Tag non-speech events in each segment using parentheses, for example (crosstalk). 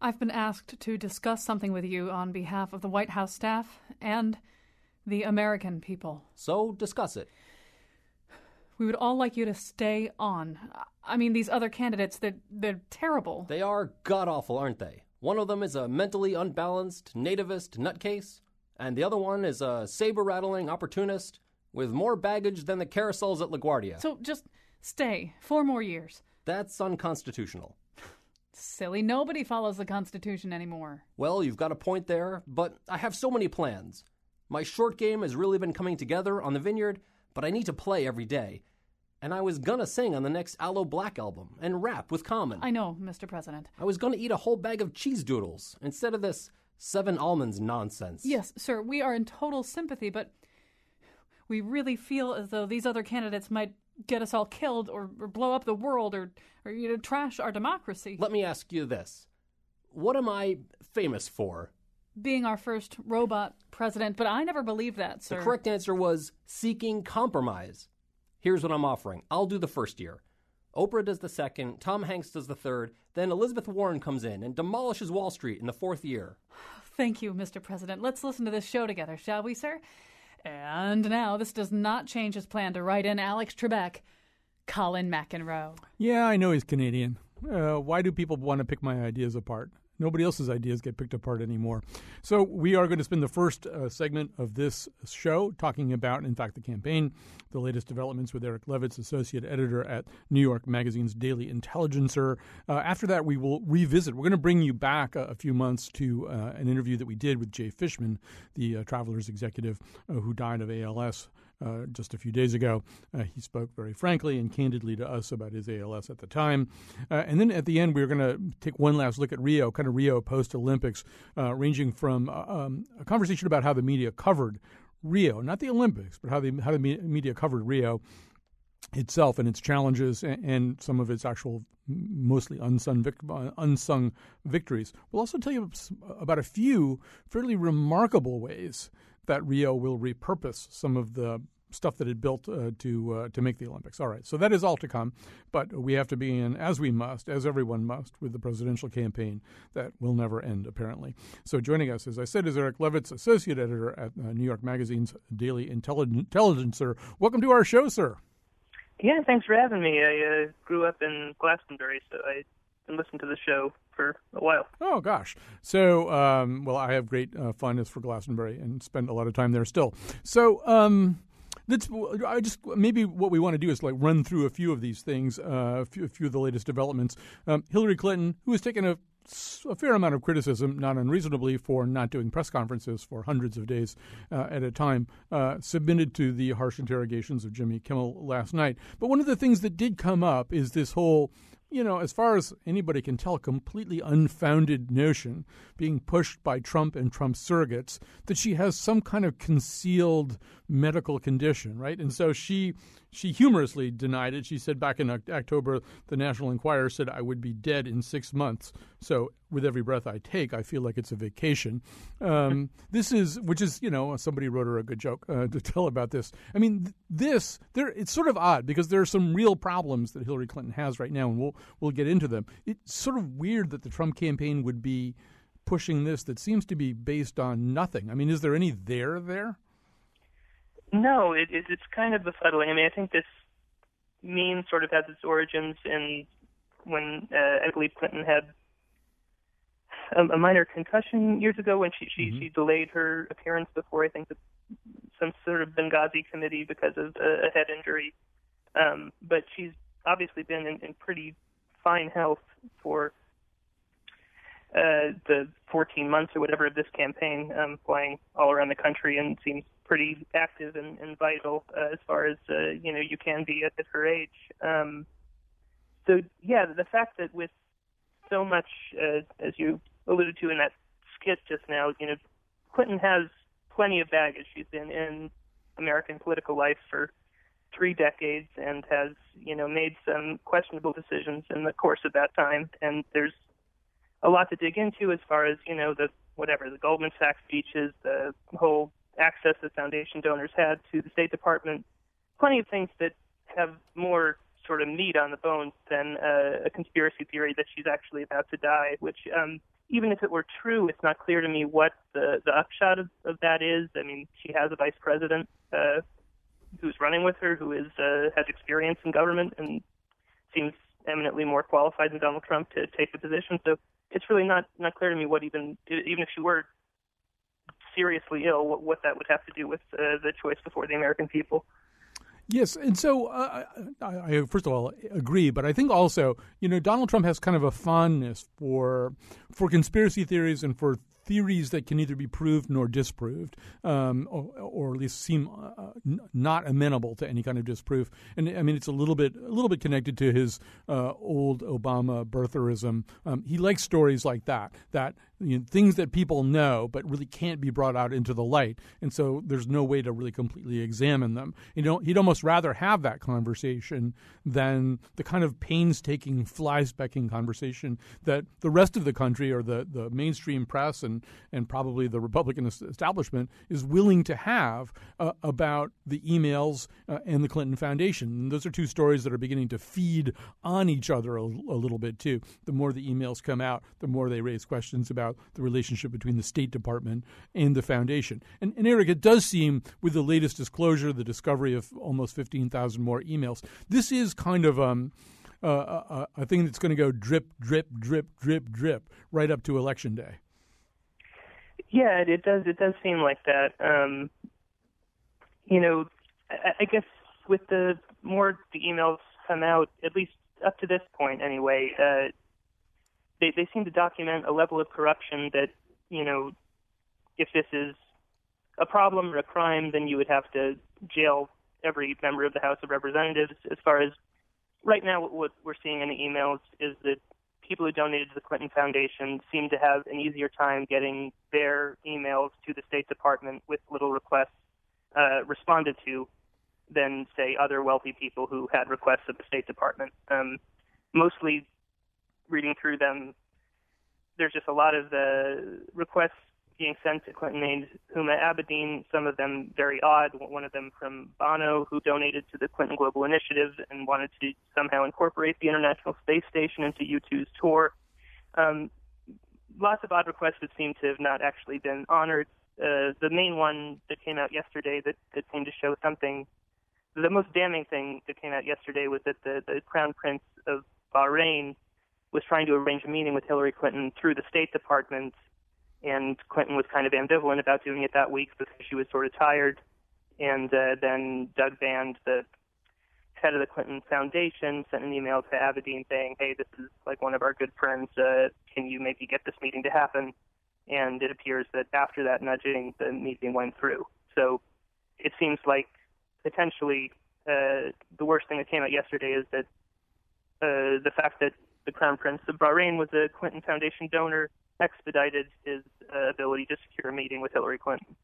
I've been asked to discuss something with you on behalf of the White House staff and the American people. So discuss it. We would all like you to stay on. I mean, these other candidates, they're, they're terrible. They are god awful, aren't they? One of them is a mentally unbalanced nativist nutcase, and the other one is a saber rattling opportunist with more baggage than the carousels at LaGuardia. So just stay. Four more years. That's unconstitutional. Silly. Nobody follows the Constitution anymore. Well, you've got a point there, but I have so many plans. My short game has really been coming together on the vineyard, but I need to play every day. And I was gonna sing on the next Aloe Blacc album and rap with Common. I know, Mr. President. I was gonna eat a whole bag of cheese doodles instead of this seven almonds nonsense. Yes, sir, we are in total sympathy, but we really feel as though these other candidates might get us all killed or, or blow up the world or, or you know, trash our democracy. Let me ask you this. What am I famous for? Being our first robot president, but I never believed that, sir. The correct answer was seeking compromise. Here's what I'm offering I'll do the first year. Oprah does the second, Tom Hanks does the third, then Elizabeth Warren comes in and demolishes Wall Street in the fourth year. (sighs) Thank you, Mr. President. Let's listen to this show together, shall we, sir? And now, this does not change his plan to write in Alex Trebek, Colin McEnroe. Yeah, I know he's Canadian. Uh, why do people want to pick my ideas apart? Nobody else's ideas get picked apart anymore. So, we are going to spend the first uh, segment of this show talking about, in fact, the campaign, the latest developments with Eric Levitz, associate editor at New York Magazine's Daily Intelligencer. Uh, after that, we will revisit. We're going to bring you back a, a few months to uh, an interview that we did with Jay Fishman, the uh, Travelers executive uh, who died of ALS. Uh, just a few days ago. Uh, he spoke very frankly and candidly to us about his ALS at the time. Uh, and then at the end, we are going to take one last look at Rio, kind of Rio post Olympics, uh, ranging from um, a conversation about how the media covered Rio, not the Olympics, but how the, how the media covered Rio itself and its challenges and, and some of its actual mostly unsung, vic- unsung victories. We'll also tell you about a few fairly remarkable ways that Rio will repurpose some of the stuff that it built uh, to uh, to make the Olympics. All right, so that is all to come, but we have to be in as we must, as everyone must, with the presidential campaign that will never end apparently. So joining us, as I said, is Eric Levitz, associate editor at uh, New York Magazine's Daily Intelligencer. Welcome to our show, sir. Yeah, thanks for having me. I uh, grew up in Glastonbury, so I been listening to the show for a while. Oh gosh. So, um, well, I have great uh, fondness for Glastonbury and spend a lot of time there still. So, um, let's. I just maybe what we want to do is like run through a few of these things, uh, a, few, a few of the latest developments. Um, Hillary Clinton, who has taken a a fair amount of criticism, not unreasonably, for not doing press conferences for hundreds of days uh, at a time, uh, submitted to the harsh interrogations of Jimmy Kimmel last night. But one of the things that did come up is this whole you know, as far as anybody can tell, completely unfounded notion being pushed by Trump and Trump's surrogates that she has some kind of concealed medical condition, right? And so she she humorously denied it. She said back in October, the National Enquirer said I would be dead in six months. So with every breath I take, I feel like it's a vacation. Um, (laughs) this is, which is, you know, somebody wrote her a good joke uh, to tell about this. I mean, this, there, it's sort of odd because there are some real problems that Hillary Clinton has right now, and we'll we'll get into them. It's sort of weird that the Trump campaign would be pushing this that seems to be based on nothing. I mean, is there any there there? No, it, it, it's kind of befuddling. I mean, I think this meme sort of has its origins in when uh, I believe Clinton had a, a minor concussion years ago when she she, mm-hmm. she delayed her appearance before I think the, some sort of Benghazi committee because of a, a head injury. Um, but she's obviously been in, in pretty fine health for uh, the 14 months or whatever of this campaign, um, flying all around the country and seems pretty active and, and vital uh, as far as uh, you know you can be at, her age. Um, so yeah, the fact that with so much, uh, as you alluded to in that skit just now, you know, Clinton has plenty of baggage. She's been in American political life for three decades and has, you know, made some questionable decisions in the course of that time. And there's a lot to dig into as far as, you know, the whatever the Goldman Sachs speeches, the whole access that foundation donors had to the State Department. Plenty of things that have more sort of meat on the bones than uh, a conspiracy theory that she's actually about to die, which um, even if it were true, it's not clear to me what the, the upshot of, of that is. I mean, she has a vice president uh, who's running with her, who is uh, has experience in government and seems eminently more qualified than Donald Trump to take the position. So it's really not not clear to me what even even if she were seriously ill, what, what that would have to do with uh, the choice before the American people. Yes, and so uh, I, I, first of all agree, but I think also you know Donald Trump has kind of a fondness for for conspiracy theories and for theories that can neither be proved nor disproved, um, or, or, at least seem uh, not amenable to any kind of disproof. And I mean, it's a little bit a little bit connected to his uh, old Obama birtherism. Um, he likes stories like that, that you know, things that people know but really can't be brought out into the light, and so there's no way to really completely examine them. You know, he'd almost rather have that conversation than the kind of painstaking fly-specking conversation that the rest of the country or the, the mainstream press and, and probably the Republican establishment is willing to have uh, about the emails uh, and the Clinton Foundation. And those are two stories that are beginning to feed on each other a, a little bit too. The more the emails come out, the more they raise questions about about the relationship between the State Department and the foundation. And, and Eric, it does seem with the latest disclosure, the discovery of almost 15,000 more emails, this is kind of um, uh, a, a thing that's going to go drip, drip, drip, drip, drip right up to Election Day. Yeah, it, does. It does seem like that. Um, you know, I, I guess with the more the emails come out, at least up to this point anyway, uh, they they seem to document a level of corruption that you know if this is a problem or a crime, then you would have to jail every member of the House of Representatives. As far as right now, what we're seeing in the emails is that people who donated to the Clinton Foundation seem to have an easier time getting their emails to the State Department with little requests uh, responded to than, say, other wealthy people who had requests of the State Department. Um, mostly reading through them, there's just a lot of the requests being sent to Clinton aides Huma Abedin, some of them very odd. One of them from Bono, who donated to the Clinton Global Initiative and wanted to somehow incorporate the International Space Station into U2's tour. Um, lots of odd requests that seem to have not actually been honored. Uh, the main one that came out yesterday that, that seemed to show something, the most damning thing that came out yesterday was that the, the Crown Prince of Bahrain was trying to arrange a meeting with Hillary Clinton through the State Department, and Clinton was kind of ambivalent about doing it that week because she was sort of tired. And uh, then Doug Band, the head of the Clinton Foundation, sent an email to Abedin saying, "Hey, this is like one of our good friends. Uh, can you maybe get this meeting to happen?" And it appears that after that nudging, the meeting went through. So it seems like potentially uh, the worst thing that came out yesterday is that uh, the fact that the Crown Prince of Bahrain was a Clinton Foundation donor, expedited his uh, ability to secure a meeting with Hillary Clinton.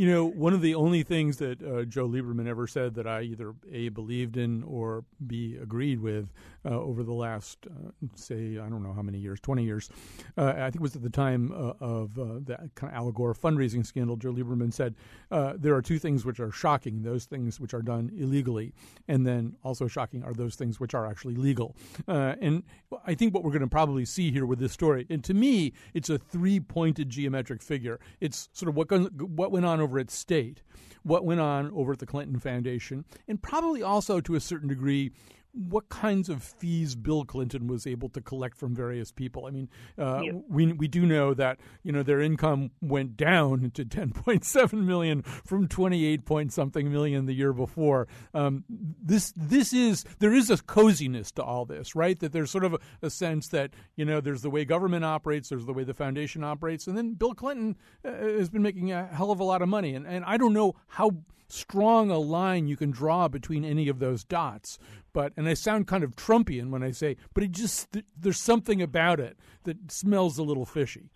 You know, one of the only things that uh, Joe Lieberman ever said that I either A, believed in or B, agreed with uh, over the last, uh, say, I don't know how many years, 20 years, uh, I think it was at the time uh, of uh, the kind of Al Gore fundraising scandal, Joe Lieberman said there are two things which are shocking those things which are done illegally, and then also shocking are those things which are actually legal. and I think what we're going to probably see here with this story, and to me, it's a three pointed geometric figure. It's sort of what, what went on over over at State, what went on over at the Clinton Foundation, and probably also to a certain degree what kinds of fees Bill Clinton was able to collect from various people. I mean, uh, yeah. we we do know that you know their income went down (laughs) to 10.7 million from 28 point something million the year before. Um, this this is there is a coziness to all this, right? That there's sort of a, a, sense that you know there's the way government operates, there's the way the foundation operates, and then Bill Clinton uh, has been making a hell of a lot of money, and and I don't know how strong a line you can draw between any of those dots. But and I sound kind of Trumpian when I say, but it just there's something about it that smells a little fishy.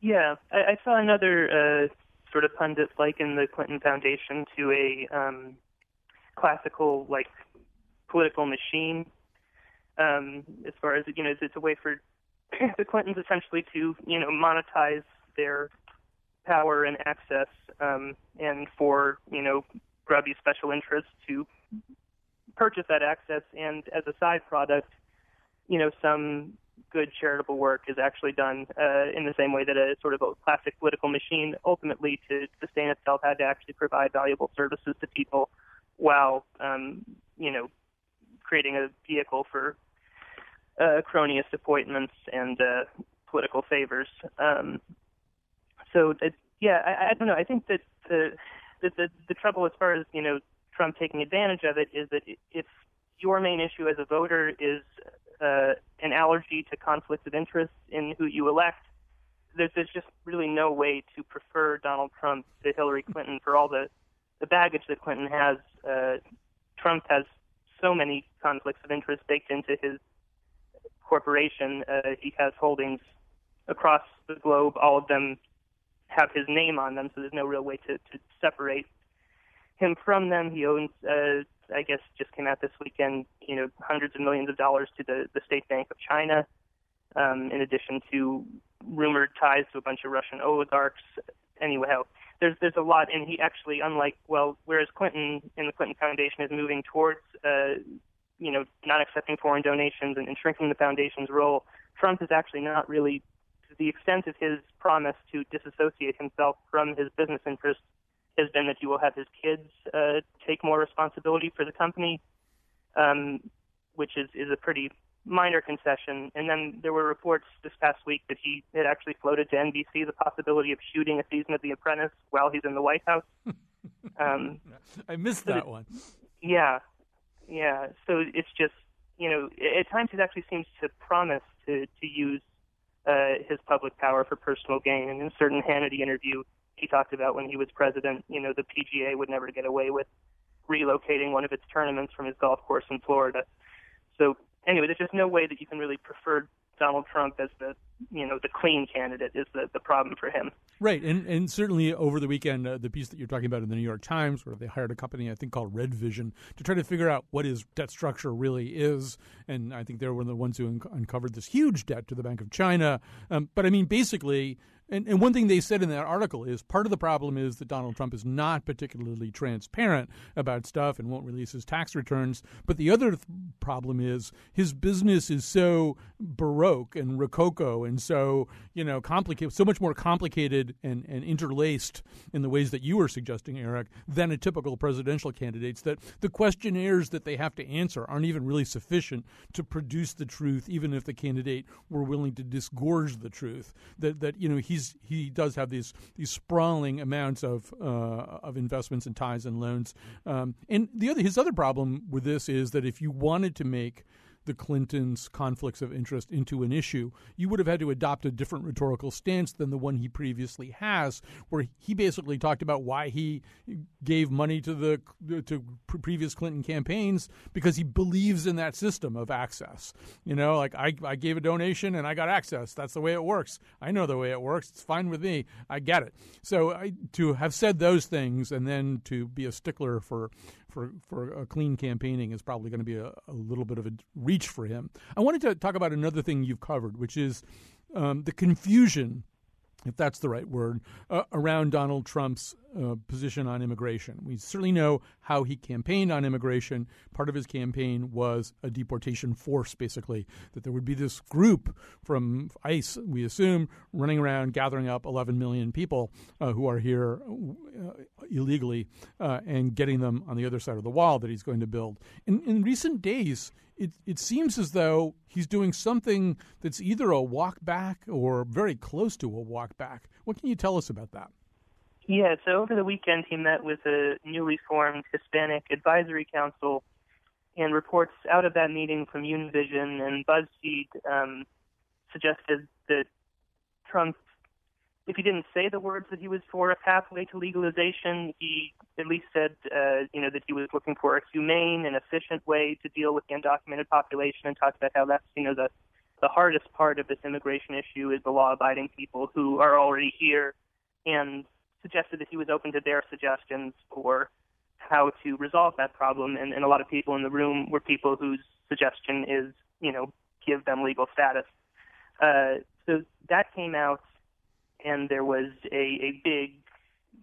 Yeah, I, I saw another uh, sort of pundit liken the Clinton Foundation to a um, classical like political machine. Um, as far as you know, it's, it's a way for (laughs) the Clintons essentially to you know monetize their power and access, um, and for you know grubby special interests to purchase that access, and as a side product, you know some good charitable work is actually done uh, in the same way that a sort of a classic political machine ultimately to sustain itself had to actually provide valuable services to people while um, you know creating a vehicle for uh, cronyist appointments and uh, political favors. Um, so that, yeah, I, I don't know. I think that the, the the the trouble as far as you know Trump taking advantage of it is that if your main issue as a voter is uh, an allergy to conflicts of interest in who you elect, there's, there's just really no way to prefer Donald Trump to Hillary Clinton for all the, the baggage that Clinton has. Uh, Trump has so many conflicts of interest baked into his corporation. Uh, he has holdings across the globe. All of them have his name on them, so there's no real way to, to separate him from them. He owns, uh, I guess, just came out this weekend, you know, hundreds of millions of dollars to the, the State Bank of China, um, in addition to rumored ties to a bunch of Russian oligarchs. Anyway, there's there's a lot, and he actually, unlike well, whereas Clinton in the Clinton Foundation is moving towards, uh, you know, not accepting foreign donations and, and shrinking the foundation's role, Trump is actually not really the extent of his promise to disassociate himself from his business interests has been that he will have his kids uh, take more responsibility for the company, um, which is, is a pretty minor concession. And then there were reports this past week that he had actually floated to NBC the possibility of shooting a season of The Apprentice while he's in the White House. (laughs) Um, I missed that one. Yeah, yeah. So it's just you know at times it actually seems to promise to to use uh, his public power for personal gain. And in a certain Hannity interview, he talked about when he was president, you know, the PGA would never get away with relocating one of its tournaments from his golf course in Florida. So anyway, there's just no way that you can really prefer Donald Trump as the you know the clean candidate is the the problem for him. Right, and and certainly over the weekend, uh, the piece that you're talking about in the New York Times, where they hired a company I think called Red Vision to try to figure out what his debt structure really is, and I think they're one of the ones who un- uncovered this huge debt to the Bank of China. Um, but I mean, basically, and, and one thing they said in that article is part of the problem is that Donald Trump is not particularly transparent about stuff and won't release his tax returns. But the other th- problem is his business is so baroque and rococo and so you know complicated, so much more complicated and, and interlaced in the ways that you were suggesting, Eric, than a typical presidential candidate's. That the questionnaires that they have to answer aren't even really sufficient to produce the truth, even if the candidate were willing to disgorge the truth. That that you know he's he's he does have these these sprawling amounts of uh, of investments and ties and loans. Um, and the other his other problem with this is that if you wanted to make the Clintons' conflicts of interest into an issue, you would have had to adopt a different rhetorical stance than the one he previously has, where he basically talked about why he gave money to the to previous Clinton campaigns because he believes in that system of access. You know, like I, I gave a donation and I got access. That's the way it works. I know the way it works. It's fine with me. I get it. So I, to have said those things and then to be a stickler for for for a clean campaigning is probably going to be a, a, little bit of a reach for him. I wanted to talk about another thing you've covered, which is um, the confusion if that's the right word, uh, around Donald Trump's uh, position on immigration. We certainly know how he campaigned on immigration. Part of his campaign was a deportation force, basically, that there would be this group from ICE, we assume, running around gathering up 11 million people uh, who are here uh, illegally uh, and getting them on the other side of the wall that he's going to build. In, in recent days, it, it seems as though he's doing something that's either a walk back or very close to a walk back. What can you tell us about that? Yeah, so over the weekend he met with a newly formed Hispanic Advisory Council, and reports out of that meeting from Univision and BuzzFeed um, suggested that Trump if he didn't say the words that he was for a pathway to legalization, he at least said, uh, you know, that he was looking for a humane and efficient way to deal with the undocumented population, and talked about how that's, you know, the the hardest part of this immigration issue is the law-abiding people who are already here, and suggested that he was open to their suggestions for how to resolve that problem. And, and a lot of people in the room were people whose suggestion is, you know, give them legal status. Uh, so that came out, and there was a, a big,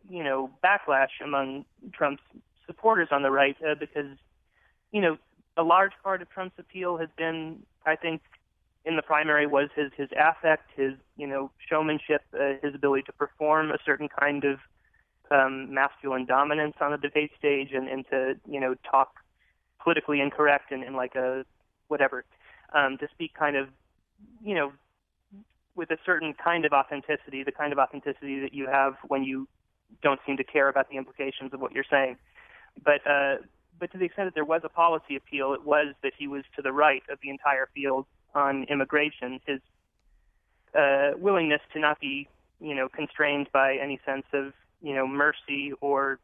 you know, backlash among Trump's supporters on the right uh, because, you know, a large part of Trump's appeal has been, I think, in the primary was his his affect, his you know showmanship, uh, his ability to perform a certain kind of um, masculine dominance on the debate stage, and, and to you know talk politically incorrect and, and like a whatever, um, to speak kind of you know with a certain kind of authenticity, the kind of authenticity that you have when you don't seem to care about the implications of what you're saying. But uh, but to the extent that there was a policy appeal, it was that he was to the right of the entire field on immigration. His uh, willingness to not be, you know, constrained by any sense of, you know, mercy or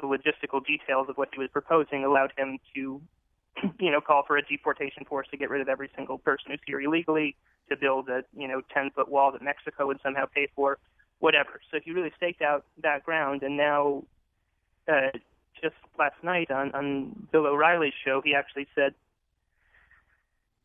the logistical details of what he was proposing allowed him to, (clears throat) you know, call for a deportation force to get rid of every single person who's here illegally, to build a, you know, 10 foot wall that Mexico would somehow pay for, whatever. So he really staked out that ground, and now, uh, just last night on on Bill O'Reilly's show, he actually said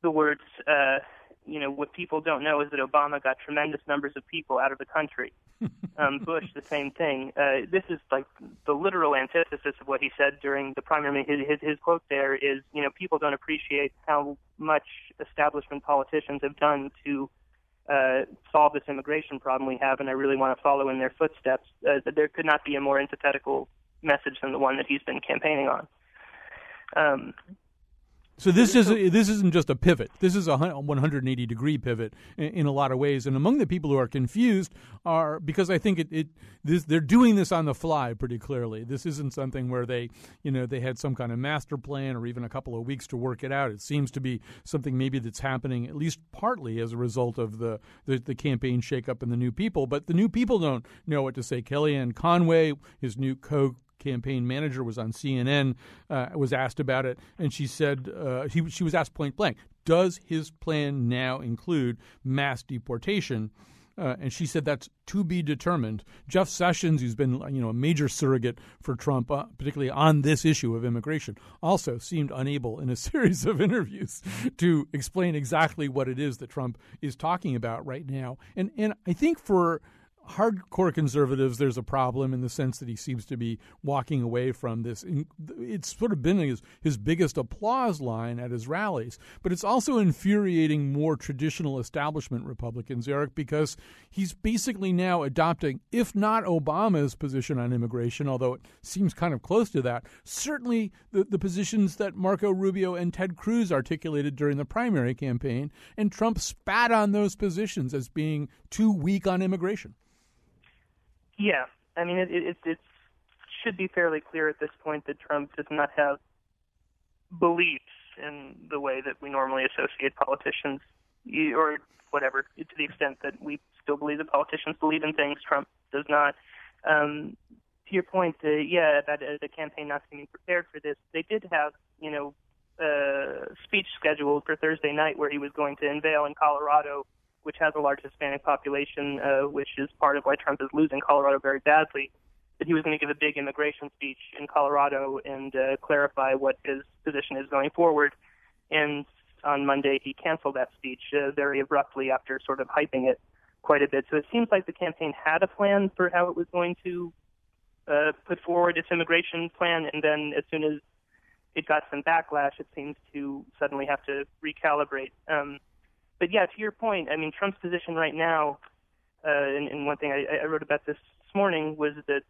the words, uh, you know, what people don't know is that Obama got tremendous numbers of people out of the country. (laughs) Um, Bush, the same thing. Uh, this is like the literal antithesis of what he said during the primary. His, his, his quote there is, you know, people don't appreciate how much establishment politicians have done to uh, solve this immigration problem we have, and I really want to follow in their footsteps. Uh, there could not be a more antithetical message than the one that he's been campaigning on. Um, so this is this isn't just a pivot. This is a 180 degree pivot in, in, a lot of ways. And among the people who are confused are because I think it, it this, they're doing this on the fly pretty clearly. This isn't something where they you know they had some kind of master plan or even a couple of weeks to work it out. It seems to be something maybe that's happening at least partly as a result of the the, the campaign shakeup and the new people. But the new people don't know what to say. Kellyanne Conway, his new co campaign manager was on CNN, uh, was asked about it, and she said uh, he, she was asked point blank, "Does his plan now include mass deportation?" Uh, and she said that's to be determined. Jeff Sessions, who's been you know a major surrogate for Trump, uh, particularly on this issue of immigration, also seemed unable in a (laughs) series of interviews to explain exactly what it is that Trump is talking about right now. And and I think for hardcore conservatives, there's a problem in the sense that he seems to be walking away from this. It's sort of been his, his biggest applause line at his rallies. But it's also infuriating more traditional establishment Republicans, Eric, because he's basically now adopting, if not Obama's position on immigration, although it seems kind of close to that, certainly the, the positions that Marco Rubio and Ted Cruz articulated during the primary campaign. And Trump spat on those positions as being too weak on immigration. Yeah, I mean, it, it, it should be fairly clear at this point that Trump does not have beliefs in the way that we normally associate politicians, or whatever, to the extent that we still believe that politicians believe in things. Trump does not. Um, to your point, uh, yeah, about uh, the campaign not being prepared for this, they did have, you know, a uh, speech scheduled for Thursday night where he was going to unveil in Colorado which has a large Hispanic population, uh, which is part of why Trump is losing Colorado very badly, that he was going to give a big immigration speech in Colorado and uh, clarify what his position is going forward. And on Monday, he canceled that speech uh, very abruptly after sort of hyping it quite a bit. So it seems like the campaign had a plan for how it was going to uh, put forward its immigration plan, and then as soon as it got some backlash, it seems to suddenly have to recalibrate. Um, but yeah, to your point, I mean, Trump's position right now, uh, and, and one thing I, I wrote about this morning was that,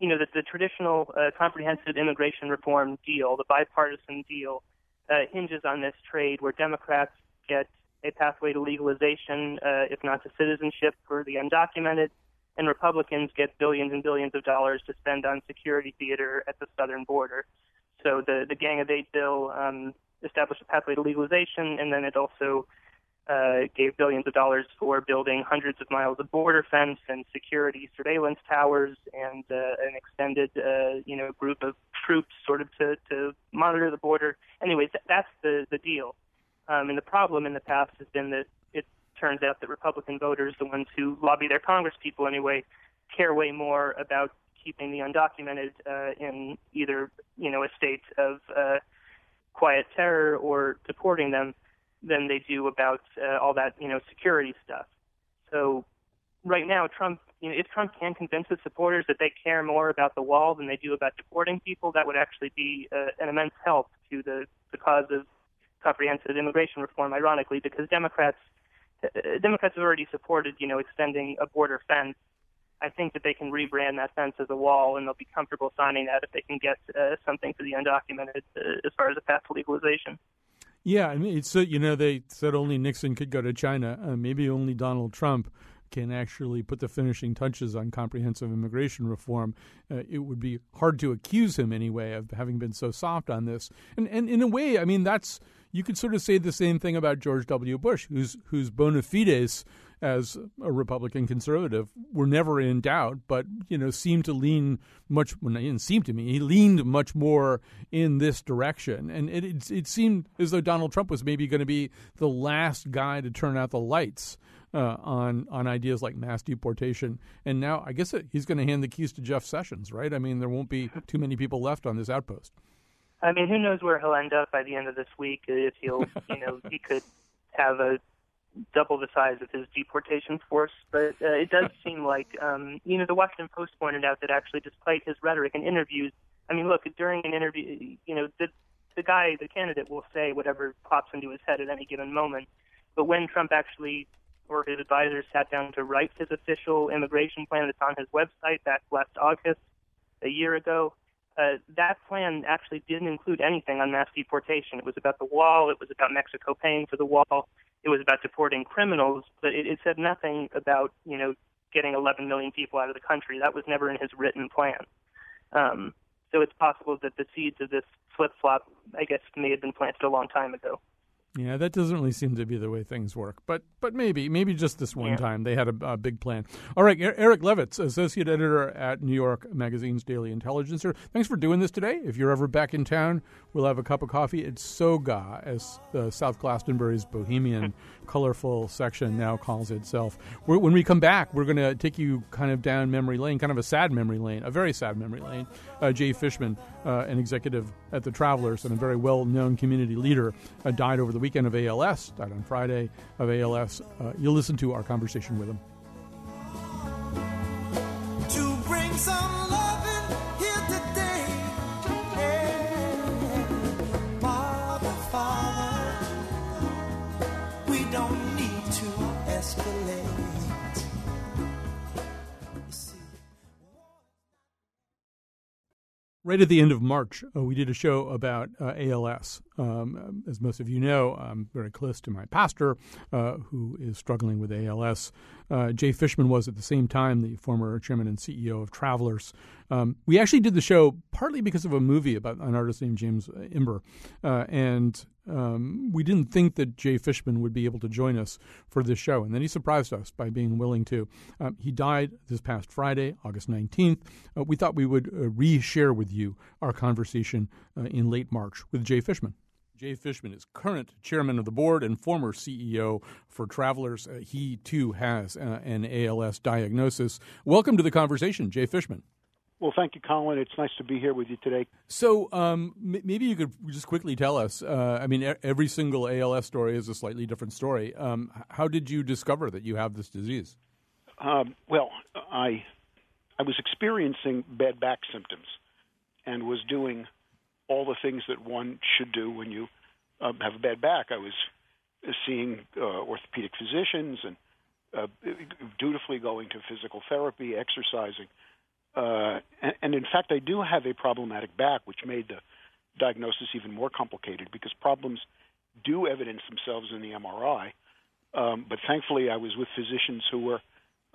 you know, that the traditional uh, comprehensive immigration reform deal, the bipartisan deal, uh, hinges on this trade where Democrats get a pathway to legalization, uh, if not to citizenship for the undocumented, and Republicans get billions and billions of dollars to spend on security theater at the southern border. So the the Gang of Eight bill um, established a pathway to legalization, and then it also uh, gave billions of dollars for building hundreds of miles of border fence and security surveillance towers and uh, an extended, uh, you know, group of troops sort of to, to monitor the border. Anyways, that's the, the deal. Um, and the problem in the past has been that it turns out that Republican voters, the ones who lobby their Congress people anyway, care way more about keeping the undocumented uh, in either you know a state of uh, quiet terror or deporting them than they do about uh, all that you know security stuff. So right now, Trump, you know, if Trump can convince his supporters that they care more about the wall than they do about deporting people, that would actually be uh, an immense help to the the cause of comprehensive immigration reform. Ironically, because Democrats uh, Democrats have already supported you know extending a border fence I think that they can rebrand that fence as a wall, and they'll be comfortable signing that if they can get uh, something for the undocumented uh, as far as a path to legalization. Yeah, I mean, it's you know they said only Nixon could go to China. Uh, maybe only Donald Trump can actually put the finishing touches on comprehensive immigration reform. Uh, it would be hard to accuse him anyway of having been so soft on this. And and in a way, I mean, that's you could sort of say the same thing about George W. Bush, whose whose bona fides as a Republican conservative were never in doubt, but you know seemed to lean much. Well, it didn't seem to me he leaned much more in this direction, and it it, it seemed as though Donald Trump was maybe going to be the last guy to turn out the lights. Uh, on on ideas like mass deportation, and now I guess it, he's going to hand the keys to Jeff Sessions, right? I mean, there won't be too many people left on this outpost. I mean, who knows where he'll end up by the end of this week? If he'll, you know, he could have a double the size of his deportation force. But uh, it does (laughs) seem like, um, you know, the Washington Post pointed out that actually, despite his rhetoric in interviews, I mean, look, during an interview, you know, the the guy, the candidate, will say whatever pops into his head at any given moment. But when Trump actually or his advisors sat down to write his official immigration plan that's on his website back last August, a year ago, uh, that plan actually didn't include anything on mass deportation. It was about the wall. It was about Mexico paying for the wall. It was about deporting criminals, but it, it said nothing about you know getting 11 million people out of the country. That was never in his written plan. Um, so it's possible that the seeds of this flip flop, I guess, may have been planted a long time ago. Yeah, that doesn't really seem to be the way things work. But but maybe maybe just this one yeah. time they had a, a, big plan. All right, Eric Levitz, associate editor at New York Magazine's Daily Intelligencer. Thanks for doing this today. If you're ever back in town, we'll have a cup of coffee. It's Soga, as uh, South Glastonbury's bohemian, (laughs) colorful section now calls itself. We're, when we come back, we're going to take you kind of down memory lane, kind of a sad memory lane, a very sad memory lane. Uh, Jay Fishman, uh, an executive at the Travelers and a very well-known community leader, uh, died over the weekend of ALS, died on Friday of ALS. Uh, you'll listen to our conversation with him. Right at the end of March, uh, we did a show about uh, ALS. Um, as most of you know, I'm very close to my pastor, uh, who is struggling with ALS. Uh, Jay Fishman was at the same time the former chairman and CEO of Travelers. Um, we actually did the show partly because of a movie about an artist named James Imber, uh, and um, we didn't think that Jay Fishman would be able to join us for this show, and then he surprised us by being willing to. Um, he died this past Friday, August 19th. Uh, we thought we would uh, re-share with you our conversation uh, in late March with Jay Fishman. Jay Fishman is current chairman of the board and former CEO for Travelers. Uh, he too has uh, an ALS diagnosis. Welcome to the conversation, Jay Fishman. Well, thank you, Colin. It's nice to be here with you today. So, um, m- maybe you could just quickly tell us. Uh, I mean, every single ALS story is a slightly different story. Um, how did you discover that you have this disease? Um, well, I I was experiencing bad back symptoms, and was doing all the things that one should do when you uh, have a bad back. I was seeing uh, orthopedic physicians and uh, dutifully going to physical therapy, exercising uh, and, and in fact, I do have a problematic back, which made the diagnosis even more complicated because problems do evidence themselves in the MRI. Um, but thankfully, I was with physicians who were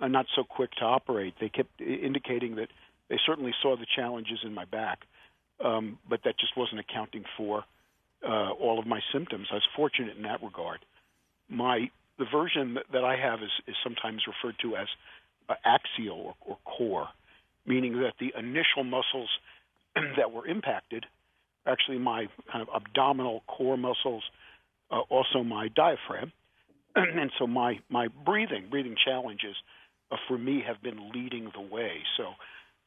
uh, not so quick to operate. They kept indicating that they certainly saw the challenges in my back, um, but that just wasn't accounting for uh, all of my symptoms. I was fortunate in that regard. My the version that, I have is, is sometimes referred to as uh, axial or, or core meaning that the initial muscles (clears throat) that were impacted, actually my kind of abdominal core muscles, uh, also my diaphragm, (clears throat) and so my my breathing breathing challenges uh, for me, have been leading the way. So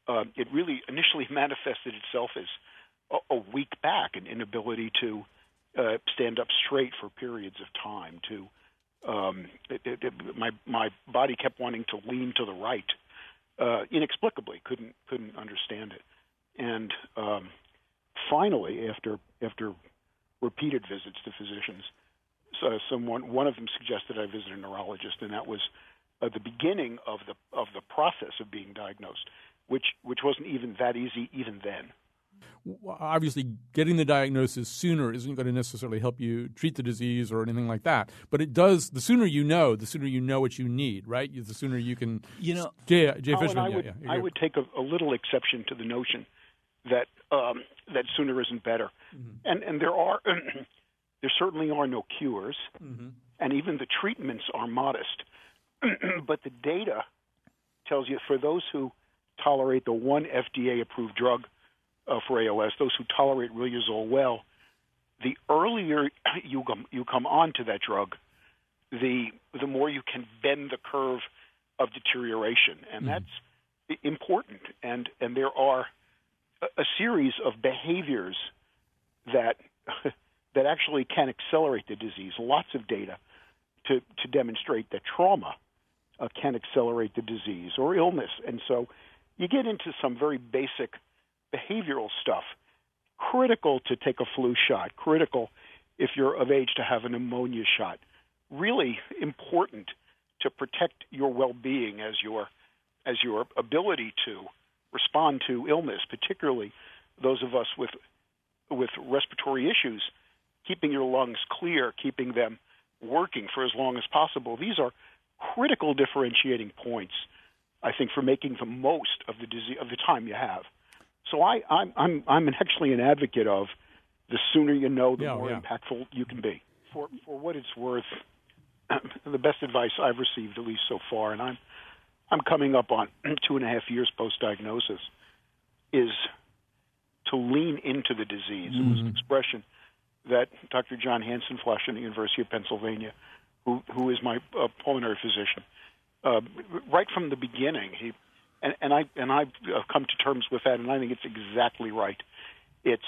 uh, it really initially (laughs) manifested itself as a, a weak back, an inability to uh, stand up straight for periods of time. To um, it, it, it, my my body kept wanting to lean to the right uh, inexplicably. Couldn't couldn't understand it. And um, finally, after after repeated visits to physicians, so someone one of them suggested I visit a neurologist, and that was uh, the beginning of the of the process of being diagnosed, which which wasn't even that easy even then. Obviously getting the diagnosis sooner isn't going to necessarily help you treat the disease or anything like that but it does the sooner you know the sooner you know what you need right? The sooner you can you know jay, jay oh, fishman I, yeah, would, yeah, I would take a, a, little exception to the notion that um, that sooner isn't better. Mm-hmm. and and there are (clears throat) there certainly are no cures. Mm-hmm. and even the treatments are modest. (clears throat) But the data tells you for those who tolerate the one FDA approved drug uh, for ALS, those who tolerate riluzole well, the earlier (clears throat) you come you come onto that drug, the the more you can bend the curve of deterioration, and mm that's important. And and there are a, a series of behaviors that (laughs) that actually can accelerate the disease. Lots of data to to demonstrate that trauma uh, can accelerate the disease or illness, and so you get into some very basic behavioral stuff. Critical to take a flu shot, critical if you're of age to have a pneumonia shot. Really important to protect your well-being as your as your ability to respond to illness, particularly those of us with with respiratory issues, keeping your lungs clear, keeping them working for as long as possible. These are critical differentiating points, I think, for making the most of the disease of the time you have. So I, I'm, I'm, I'm actually an advocate of the sooner you know, the yeah, more yeah. impactful you can be. For, for what it's worth, (clears throat) the best advice I've received, at least so far, and I'm, I'm coming up on (clears throat) two and a half years post diagnosis, is to lean into the disease. Mm-hmm. It was an expression that Dr. John Hansen-Flaschen in the University of Pennsylvania, who, who is my uh, pulmonary physician, uh, right from the beginning, he and, and I and I've come to terms with that, and I think it's exactly right. It's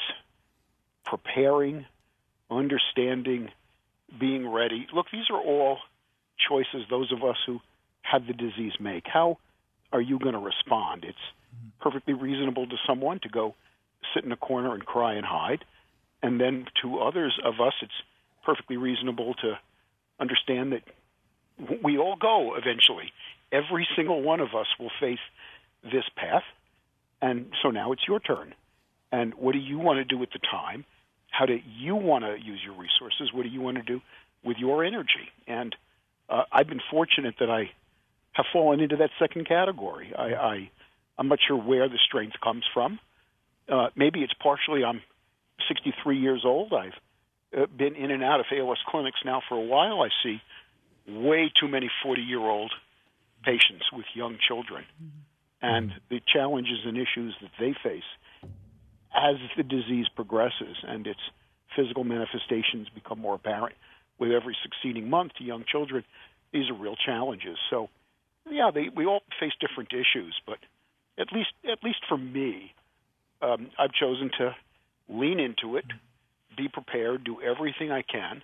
preparing, understanding, being ready. Look, these are all choices those of us who have the disease make. How are you going to respond? It's perfectly reasonable to someone to go sit in a corner and cry and hide, and then to others of us, it's perfectly reasonable to understand that we all go eventually. Every single one of us will face this path, and so now it's your turn. And what do you want to do with the time? How do you want to use your resources? What do you want to do with your energy? And uh, I've been fortunate that I have fallen into that second category. I, I I'm not sure where the strength comes from. Uh, maybe it's partially I'm 63 years old. I've uh, been in and out of ALS clinics now for a while. I see way too many 40 year old patients with young children. Mm-hmm and the challenges and issues that they face as the disease progresses and its physical manifestations become more apparent with every succeeding month to young children. These are real challenges. So, yeah, they, we all face different issues, but at least at least for me, um, I've chosen to lean into it, be prepared, do everything I can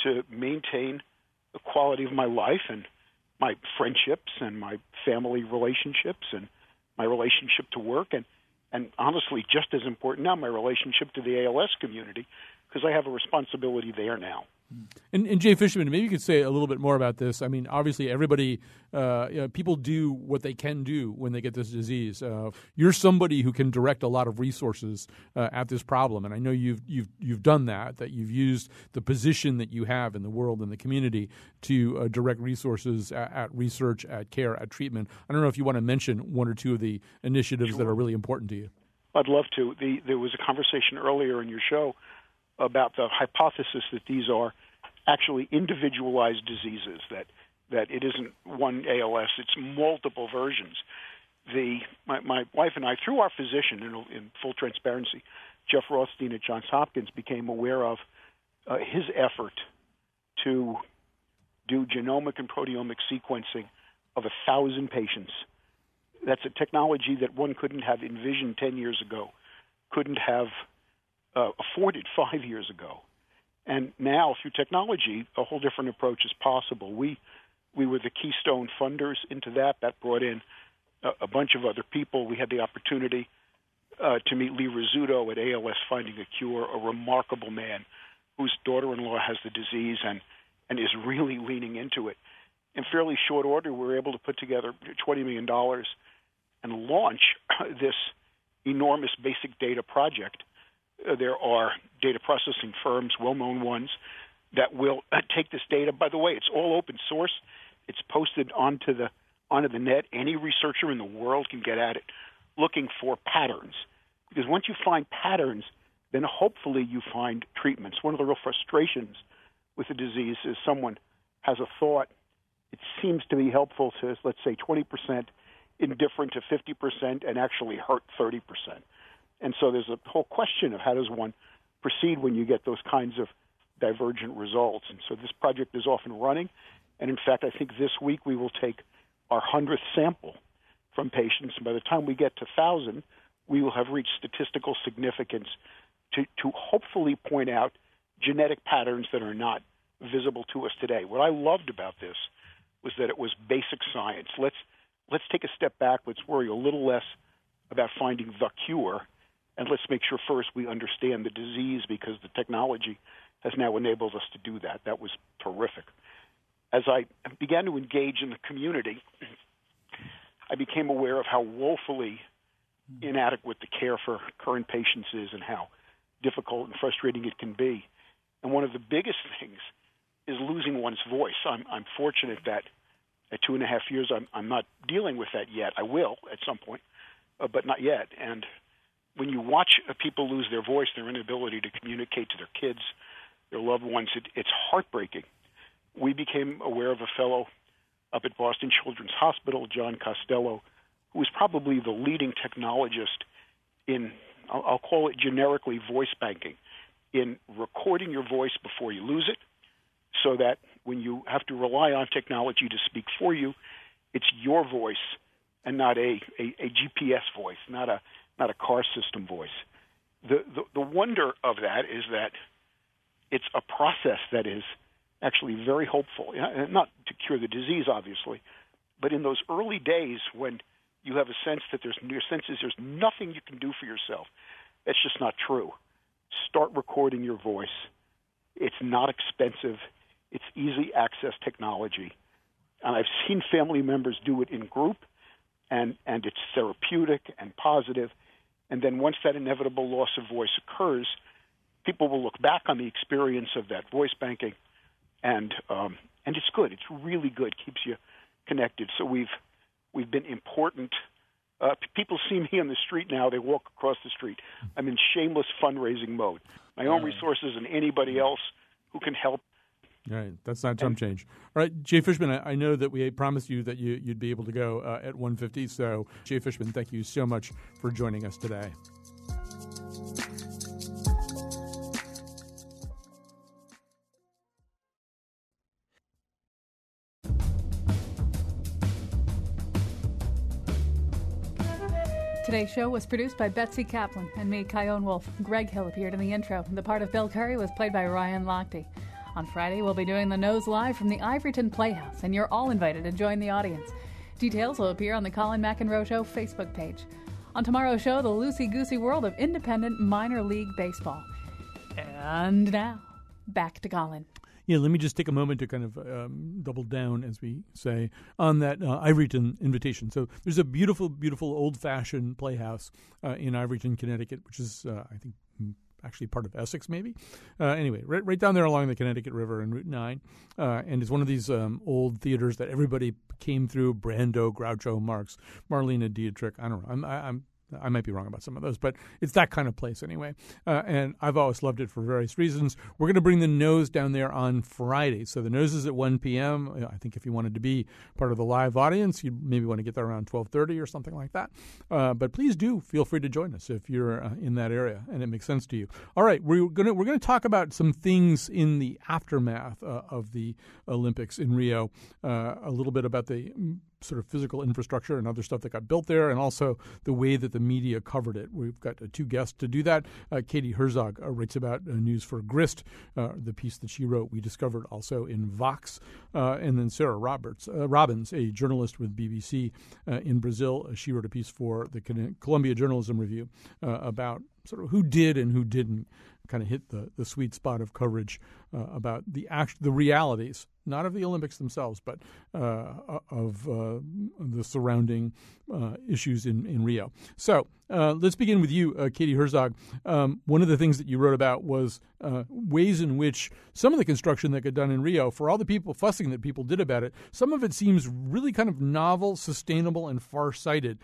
to maintain the quality of my life and my friendships and my family relationships and my relationship to work and and honestly just as important now my relationship to the ALS community because I have a responsibility there now. And, and, Jay Fishman, maybe you could say a little bit more about this. I mean, obviously, everybody, uh, you know, people do what they can do when they get this disease. Uh, you're somebody who can direct a lot of resources uh, at this problem, and I know you've you've you've done that. That you've used the position that you have in the world and the community to uh, direct resources at, at, research, at care, at treatment. I don't know if you want to mention one or two of the initiatives sure. that are really important to you. I'd love to. The, there was a conversation earlier in your show about the hypothesis that these are actually individualized diseases that that it isn't one ALS, it's multiple versions. The my, my wife and I, through our physician, in, in full transparency, Jeff Rothstein at Johns Hopkins, became aware of uh, his effort to do genomic and proteomic sequencing of a thousand patients. That's a technology that one couldn't have envisioned 10 years ago, couldn't have uh, afforded (laughs) five years ago. And now, through technology, a whole different approach is possible. We we were the keystone funders into that. That brought in a, a bunch of other people. We had the opportunity uh, to meet Lee Rizzuto at ALS Finding a Cure, a remarkable man whose daughter-in-law has the disease and and is really leaning into it. In fairly short order, we were able to put together $20 million and launch (laughs) this enormous basic data project. Uh, there are data processing firms, well-known ones, that will uh, take this data. By the way, it's all open source. It's posted onto the onto the net. Any researcher in the world can get at it, looking for patterns. Because once you find patterns, then hopefully you find treatments. One of the real frustrations with the disease is someone has a thought. It seems to be helpful to, let's say, 20%, indifferent to 50%, and actually hurt 30%. And so there's a whole question of how does one proceed when you get those kinds of divergent results. And so this project is off and running. And in fact, I think this week we will take our 100th sample from patients. And by the time we get to 1,000, we will have reached statistical significance to, to hopefully point out genetic patterns that are not visible to us today. What I loved about this was that it was basic science. Let's let's take a step back. Let's worry a little less about finding the cure, and let's make sure first we understand the disease because the technology has now enabled us to do that. That was terrific. As I began to engage in the community, I became aware of how woefully inadequate the care for current patients is and how difficult and frustrating it can be. And one of the biggest things is losing one's voice. I'm, I'm fortunate that at two and a half years, I'm, I'm not dealing with that yet. I will at some point, uh, but not yet. And when you watch people lose their voice, their inability to communicate to their kids, their loved ones, it, it's heartbreaking. We became aware of a fellow up at Boston Children's Hospital, John Costello, who was probably the leading technologist in, I'll, I'll call it generically, voice banking, in recording your voice before you lose it, so that when you have to rely on technology to speak for you, it's your voice and not a, a, a GPS voice, not a not a car system voice. The, the the wonder of that is that it's a process that is actually very hopeful. Not to cure the disease, obviously, but in those early days when you have a sense that there's your sense is there's nothing you can do for yourself. That's just not true. Start recording your voice. It's not expensive. It's easy access technology. And I've seen family members do it in group and, and it's therapeutic and positive. And then once that inevitable loss of voice occurs, people will look back on the experience of that voice banking and um, and it's good. It's really good. Keeps you connected. So we've we've been important. Uh, people see me on the street now. They walk across the street. I'm in shameless fundraising mode. My own resources and anybody else who can help. All right, that's not jump change. All right, Jay Fishman, I, I know that we promised you that you, would be able to go uh, at 150. So, Jay Fishman, thank you so much for joining us today. Today's show was produced by Betsy Kaplan and me, Chion Wolf. Greg Hill appeared in the intro. The part of Bill Curry was played by Ryan Lochte. On Friday, we'll be doing the nose live from the Ivoryton Playhouse, and you're all invited to join the audience. Details will appear on the Colin McEnroe Show Facebook page. On tomorrow's show, the loosey goosey world of independent minor league baseball. And now, back to Colin. Yeah, let me just take a moment to kind of um, double down, as we say, on that uh, Ivoryton invitation. So there's a beautiful, beautiful old fashioned playhouse uh, in Ivoryton, Connecticut, which is, uh, I think, actually part of Essex, maybe. Uh, anyway, right, right down there along the Connecticut River and Route 9. Uh, and it's one of these um, old theaters that everybody came through Brando, Groucho Marx, Marlene Dietrich. I don't know. I'm, I, am I might be wrong about some of those, but it's that kind of place anyway. Uh, and I've always loved it for various reasons. We're going to bring the nose down there on Friday. So the nose is at 1 p.m. I think if you wanted to be part of the live audience, you maybe want to get there around 12:30 or something like that. Uh, but please do feel free to join us if you're uh, in that area and it makes sense to you. All right, we're going to we're going to talk about some things in the aftermath uh, of the Olympics in Rio. Uh, a little bit about the sort of physical infrastructure and other stuff that got built there, and also the way that the media covered it. We've got uh, two guests to do that. Uh, Katie Herzog uh, writes about uh, news for Grist, uh, the piece that she wrote. We discovered also in Vox, and then Sarah Roberts Robbins, a journalist with BBC in Brazil. she wrote a piece for the Columbia Journalism Review about sort of who did and who didn't kind of hit the, the sweet spot of coverage uh, about the act, the realities, not of the Olympics themselves, but uh, of uh, the surrounding uh, issues in, in Rio. So uh, let's begin with you, uh, Katie Herzog. Um, one of the things that you wrote about was ways in which some of the construction that got done in Rio, for all the people fussing that people did about it, some of it seems really kind of novel, sustainable, and far-sighted.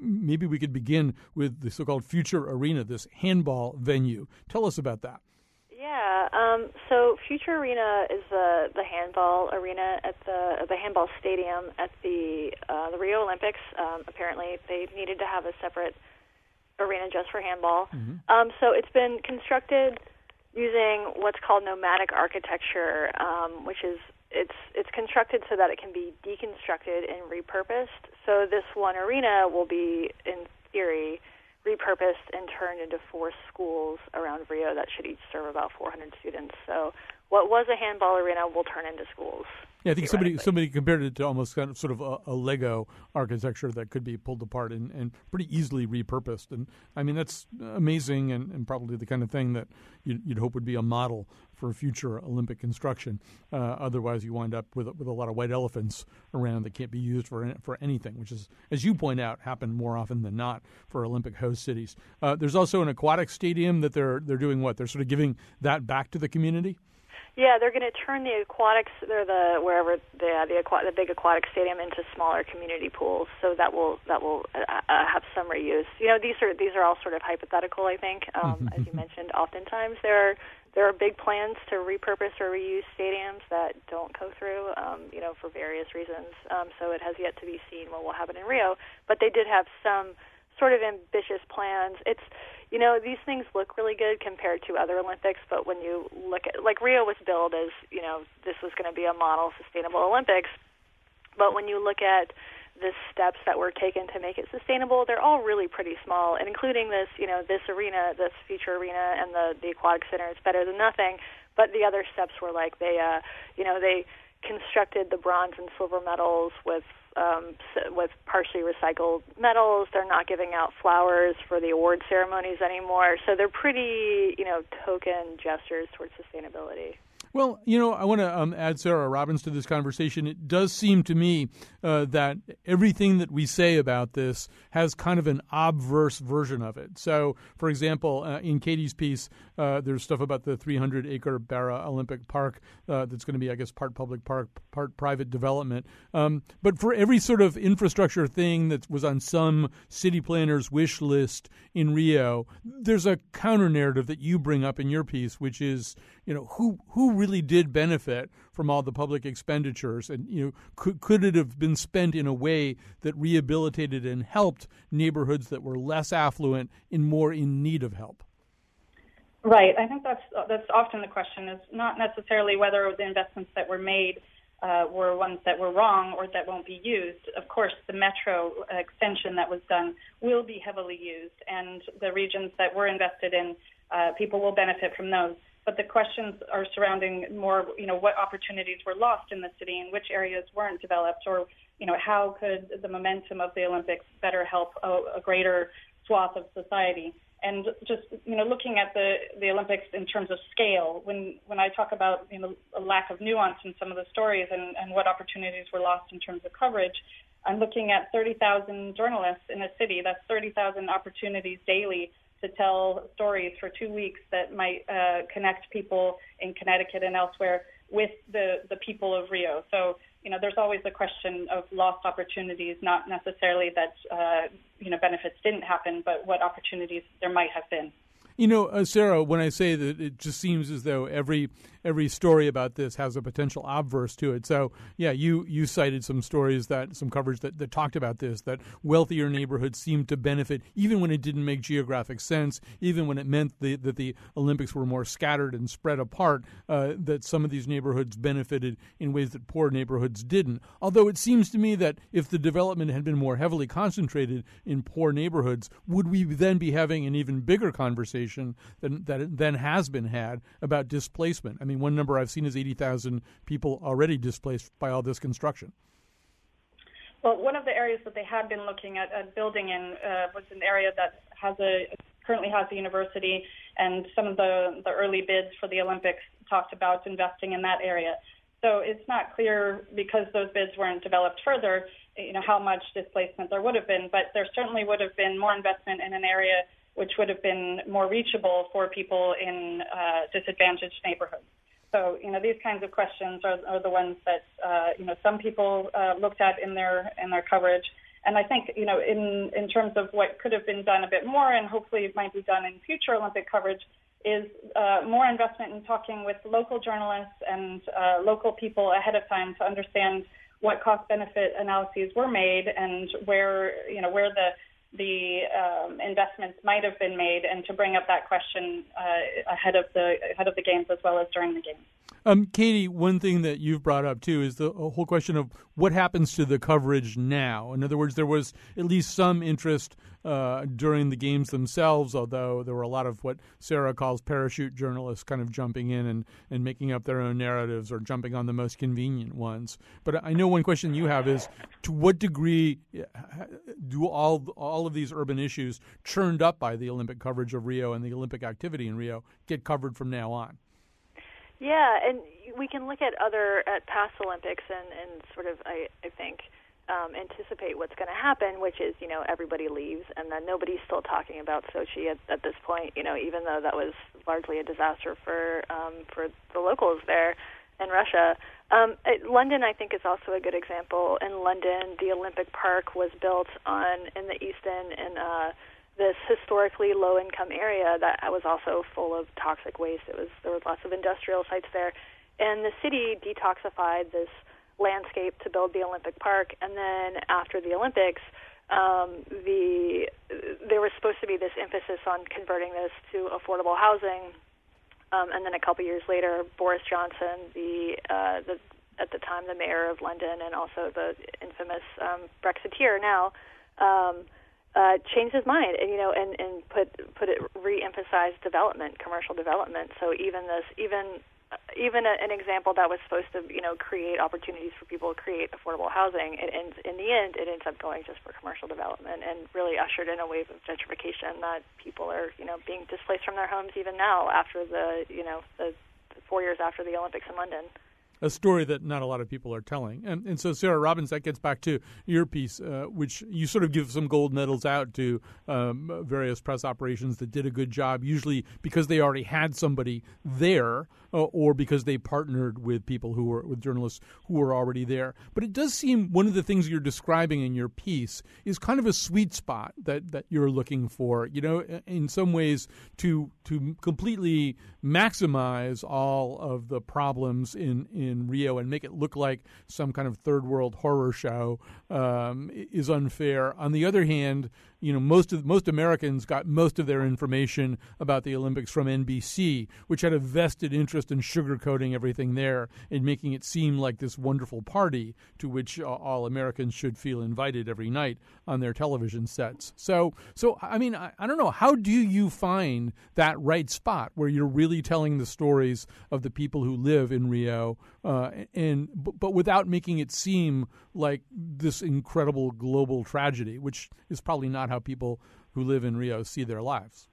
maybe we could begin with the so-called Future Arena, this handball venue. Tell us about that. Yeah. Um, so Future Arena is the the handball arena at the the handball stadium at the uh, the Rio Olympics. Um, apparently, they needed to have a separate arena just for handball. Mm-hmm. Um, so it's been constructed using what's called nomadic architecture, um, which is it's it's constructed so that it can be deconstructed and repurposed. So this one arena will be, in theory, repurposed and turned into four schools around Rio that should each serve about 400 students. So what was a handball arena will turn into schools. Yeah, I think somebody somebody compared it to almost kind of sort of a, a Lego architecture that could be pulled apart and, and pretty easily repurposed. And I mean that's amazing and, and probably the kind of thing that you'd, you'd hope would be a model for future Olympic construction. Uh, otherwise, you wind up with with a lot of white elephants around that can't be used for for anything, which is, as you point out, happen more often than not for Olympic host cities. Uh, there's also an aquatic stadium that they're they're doing what they're sort of giving that back to the community. Yeah, they're going to turn the aquatics, they're the wherever the uh, the, aqua, the big aquatic stadium into smaller community pools. So that will that will uh, uh, have some reuse. You know, these are these are all sort of hypothetical. I think, um, as you mentioned, oftentimes there are there are big plans to repurpose or reuse stadiums that don't go through. Um, you know, for various reasons. Um, so it has yet to be seen what will happen in Rio. But they did have some sort of ambitious plans. It's you know these things look really good compared to other Olympics, but when you look at like Rio was billed as you know this was going to be a model sustainable Olympics, but when you look at the steps that were taken to make it sustainable, they're all really pretty small, and including this you know this arena, this future arena, and the the aquatic center is better than nothing. But the other steps were like they uh, you know they constructed the bronze and silver medals with um, with partially recycled metals. They're not giving out flowers for the award ceremonies anymore. So they're pretty, you know, token gestures towards sustainability. Well, you know, I want to um, add Sarah Robbins to this conversation. It does seem to me uh, that everything that we say about this has kind of an obverse version of it. So, for example, uh, in Katie's piece, uh, there's stuff about the 300 acre Barra Olympic Park uh, that's going to be, I guess, part public park, part private development. Um, but for every sort of infrastructure thing that was on some city planner's wish list in Rio, there's a counter narrative that you bring up in your piece, which is, you know, who who really did benefit from all the public expenditures, and you know, could could it have been spent in a way that rehabilitated and helped neighborhoods that were less affluent and more in need of help? Right. I think that's that's often the question is not necessarily whether the investments that were made uh, were ones that were wrong or that won't be used. Of course, the metro extension that was done will be heavily used, and the regions that were invested in, uh, people will benefit from those but the questions are surrounding more, you know, what opportunities were lost in the city and which areas weren't developed, or, you know, how could the momentum of the Olympics better help a, a greater swath of society. And just you know, looking at the the Olympics in terms of scale, when when I talk about you know a lack of nuance in some of the stories and, and what opportunities were lost in terms of coverage, I'm looking at 30,000 journalists in a city. That's 30,000 opportunities daily to tell stories for two weeks that might uh, connect people in Connecticut and elsewhere with the, the people of Rio. So, you know, there's always the question of lost opportunities, not necessarily that, uh, you know, benefits didn't happen, but what opportunities there might have been. You know, uh, Sarah, when I say that it just seems as though every every story about this has a potential obverse to it. So, yeah, you you cited some stories that some coverage that, that talked about this that wealthier neighborhoods seemed to benefit even when it didn't make geographic sense, even when it meant the, that the Olympics were more scattered and spread apart. Uh, that some of these neighborhoods benefited in ways that poor neighborhoods didn't. Although it seems to me that if the development had been more heavily concentrated in poor neighborhoods, would we then be having an even bigger conversation than that than has been had about displacement? I mean, one number I've seen is eighty thousand people already displaced by all this construction. Well, one of the areas that they had been looking at, at building in uh, was an area that has a currently has a university, and some of the the early bids for the Olympics talked about investing in that area. So it's not clear because those bids weren't developed further, you know, how much displacement there would have been, but there certainly would have been more investment in an area which would have been more reachable for people in uh, disadvantaged neighborhoods. So, you know, these kinds of questions are, are the ones that, uh, you know, some people uh, looked at in their in their coverage. And I think, you know, in in terms of what could have been done a bit more, and hopefully it might be done in future Olympic coverage, is uh, more investment in talking with local journalists and uh, local people ahead of time to understand what cost benefit analyses were made and where, you know, where the the um, investments might have been made, and to bring up that question uh, ahead of the ahead of the games as well as during the games. Um, Katie, one thing that you've brought up too is the whole question of what happens to the coverage now. In other words, there was at least some interest uh, during the games themselves, although there were a lot of what Sarah calls parachute journalists kind of jumping in and, and making up their own narratives or jumping on the most convenient ones. But I know one question you have is to what degree do all all of these urban issues churned up by the Olympic coverage of Rio and the Olympic activity in Rio get covered from now on? Yeah, and we can look at other at past Olympics and and sort of I I think um, anticipate what's going to happen, which is you know everybody leaves and then nobody's still talking about Sochi at, at this point. You know, even though that was largely a disaster for um, for the locals there in Russia. Um, it, London, I think, is also a good example. In London, the Olympic Park was built on in the East End in uh, this historically low income area that was also full of toxic waste. It was there was lots of industrial sites there, and the city detoxified this landscape to build the Olympic Park. And then after the Olympics, um, the there was supposed to be this emphasis on converting this to affordable housing. Um, and then a couple years later, Boris Johnson, the uh, the at the time the mayor of London and also the infamous um, Brexiteer now. Um, uh, changed his mind, and you know, and and put put it re-emphasized development, commercial development. So even this, even even a, an example that was supposed to you know create opportunities for people to create affordable housing, it ends in the end it ends up going just for commercial development and really ushered in a wave of gentrification that people are you know being displaced from their homes even now after the you know the, the four years after the Olympics in London a story that not a lot of people are telling. And, and so, Sarah Robbins, that gets back to your piece, uh, which you sort of give some gold medals out to um, various press operations that did a good job, usually because they already had somebody there uh, or because they partnered with people who were with journalists who were already there. But it does seem one of the things you're describing in your piece is kind of a sweet spot that, that you're looking for. You know, in some ways to to completely maximize all of the problems in, in Rio and make it look like some kind of third world horror show um, is unfair. On the other hand, you know most of most Americans got most of their information about the Olympics from NBC, which had a vested interest in sugarcoating everything there and making it seem like this wonderful party to which uh, all Americans should feel invited every night on their television sets. So, so I mean, I, I don't know. How do you find that right spot where you're really telling the stories of the people who live in Rio, uh, and but without making it seem like this incredible global tragedy, which is probably not how people who live in Rio see their lives.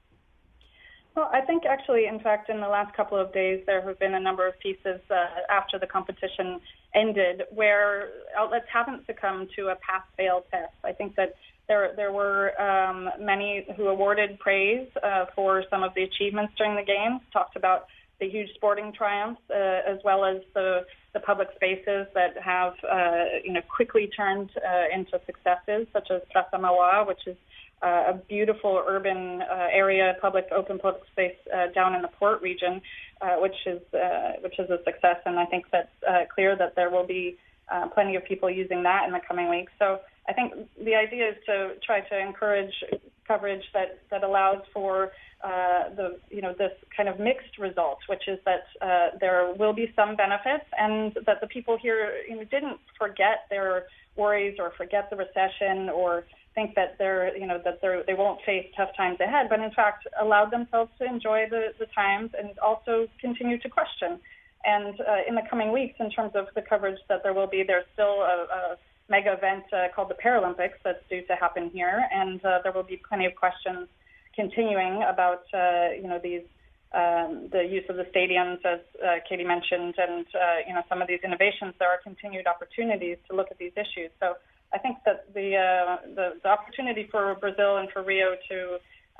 Well, I think actually, in fact, in the last couple of days, there have been a number of pieces uh, after the competition ended where outlets haven't succumbed to a pass-fail test. I think that there there were um, many who awarded praise uh, for some of the achievements during the games, talked about the huge sporting triumphs, uh, as well as the the public spaces that have uh, you know quickly turned uh, into successes, such as Praça Mauá, which is uh, a beautiful urban uh, area, public open public space uh, down in the port region, which is which is a success. And I think that's clear that there will be plenty of people using that in the coming weeks. So I think the idea is to try to encourage coverage that that allows for uh, the you know this kind of mixed result, which is that uh, there will be some benefits, and that the people here you know, didn't forget their worries or forget the recession or think that they're you know that they're they won't face tough times ahead, but in fact allowed themselves to enjoy the the times and also continue to question. And uh, in the coming weeks, in terms of the coverage that there will be, there's still a, a mega event uh, called the Paralympics that's due to happen here, and uh, there will be plenty of questions continuing about uh, you know these um, the use of the stadiums, as uh, Katie mentioned, and uh, you know some of these innovations. There are continued opportunities to look at these issues. So I think that the uh, the, the opportunity for Brazil and for Rio to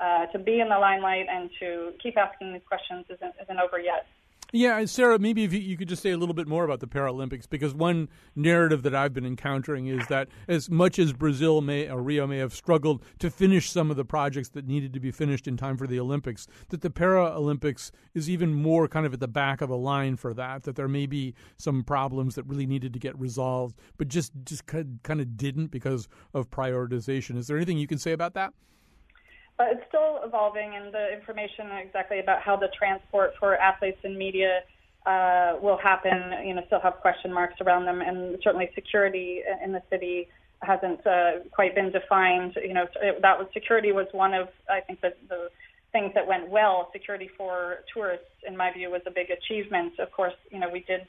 uh, to be in the limelight and to keep asking these questions isn't isn't over yet. Yeah, Sarah, maybe if you, you, could just say a little bit more about the Paralympics, because one narrative that I've been encountering is that as much as Brazil may or Rio may have struggled to finish some of the projects that needed to be finished in time for the Olympics, that the Paralympics is even more kind of at the back of the line for that. That there may be some problems that really needed to get resolved, but just just kind of didn't because of prioritization. Is there anything you can say about that? But it's still evolving, and the information exactly about how the transport for athletes and media uh, will happen, you know, still have question marks around them, and certainly security in the city hasn't uh, quite been defined. You know, that was security was one of I think the, the things that went well. Security for tourists, in my view, was a big achievement. Of course, you know, we did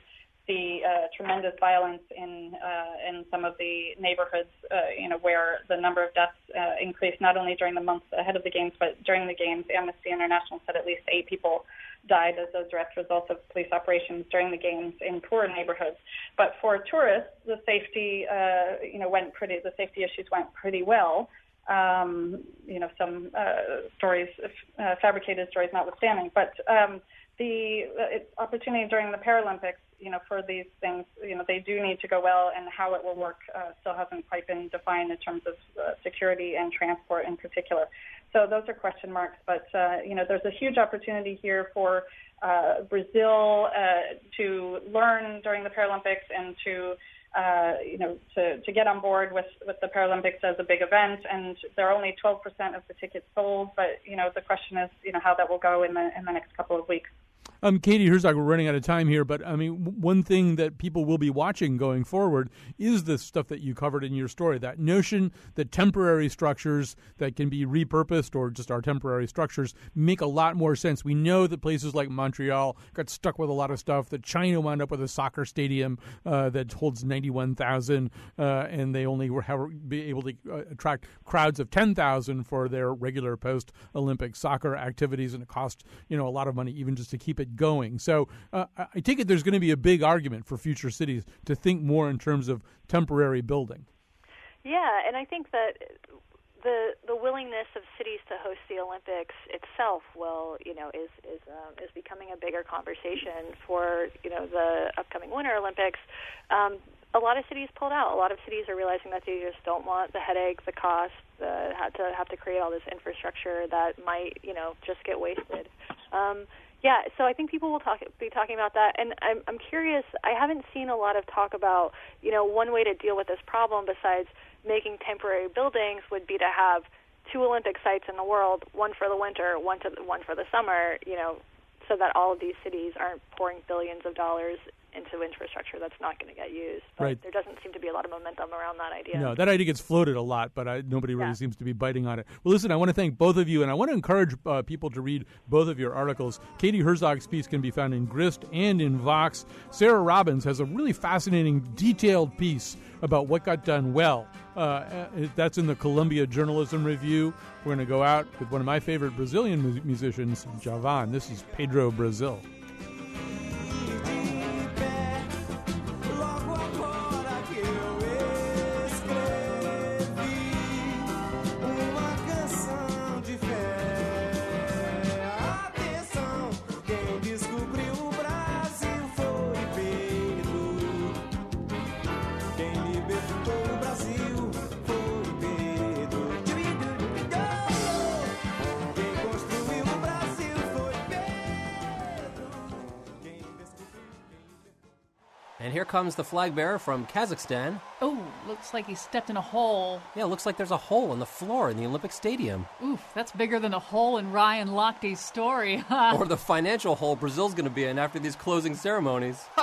the uh, tremendous violence in uh, in some of the neighborhoods, uh, you know, where the number of deaths uh, increased not only during the months ahead of the games, but during the games. Amnesty International said at least eight people died as a direct result of police operations during the games in poor neighborhoods. But for tourists, the safety, uh, you know, went pretty. The safety issues went pretty well. Um, you know, some uh, stories, uh, fabricated stories notwithstanding, but. Um, the uh, opportunity during the Paralympics you know, for these things, you know, they do need to go well, and how it will work uh, still hasn't quite been defined in terms of uh, security and transport in particular. So those are question marks. But uh, you know, there's a huge opportunity here for uh, Brazil uh, to learn during the Paralympics and to uh, you know, to, to get on board with, with the Paralympics as a big event, and there are only 12% of the tickets sold. But you know, the question is, you know, how that will go in the in the next couple of weeks. Um, Katie Herzog, we're running out of time here, but I mean, one thing that people will be watching going forward is the stuff that you covered in your story. That notion that temporary structures that can be repurposed or just our temporary structures make a lot more sense. We know that places like Montreal got stuck with a lot of stuff. That China wound up with a soccer stadium uh, that holds ninety-one thousand, uh, and they only were be able to uh, attract crowds of ten thousand for their regular post-Olympic soccer activities, and it cost you know a lot of money even just to keep it going. So uh, I take it there's going to be a big argument for future cities to think more in terms of temporary building. Yeah, and I think that the the willingness of cities to host the Olympics itself will, you know, is is um, is becoming a bigger conversation for you know the upcoming Winter Olympics. Um, a lot of cities pulled out. A lot of cities are realizing that they just don't want the headache, the cost, the had to have to create all this infrastructure that might, you know, just get wasted. Um, yeah, so I think people will talk be talking about that, and I'm I'm curious. I haven't seen a lot of talk about you know one way to deal with this problem besides making temporary buildings would be to have two Olympic sites in the world, one for the winter, one to one for the summer. You know, so that all of these cities aren't pouring billions of dollars into infrastructure that's not going to get used. But right. there doesn't seem to be a lot of momentum around that idea. No, that idea gets floated a lot, but I, nobody really yeah. seems to be biting on it. Well, listen, I want to thank both of you, and I want to encourage uh, people to read both of your articles. Katie Herzog's piece can be found in Grist and in Vox. Sarah Robbins has a really fascinating, detailed piece about what got done well. Uh, uh that's in the Columbia Journalism Review. We're going to go out with one of my favorite Brazilian mu- musicians, Djavan. This is Pedro Brazil. Here comes the flag bearer from Kazakhstan. Oh, looks like he stepped in a hole. Yeah, looks like there's a hole in the floor in the Olympic Stadium. Oof, that's bigger than the hole in Ryan Lochte's story. or the financial hole Brazil's going to be in after these closing ceremonies. (laughs)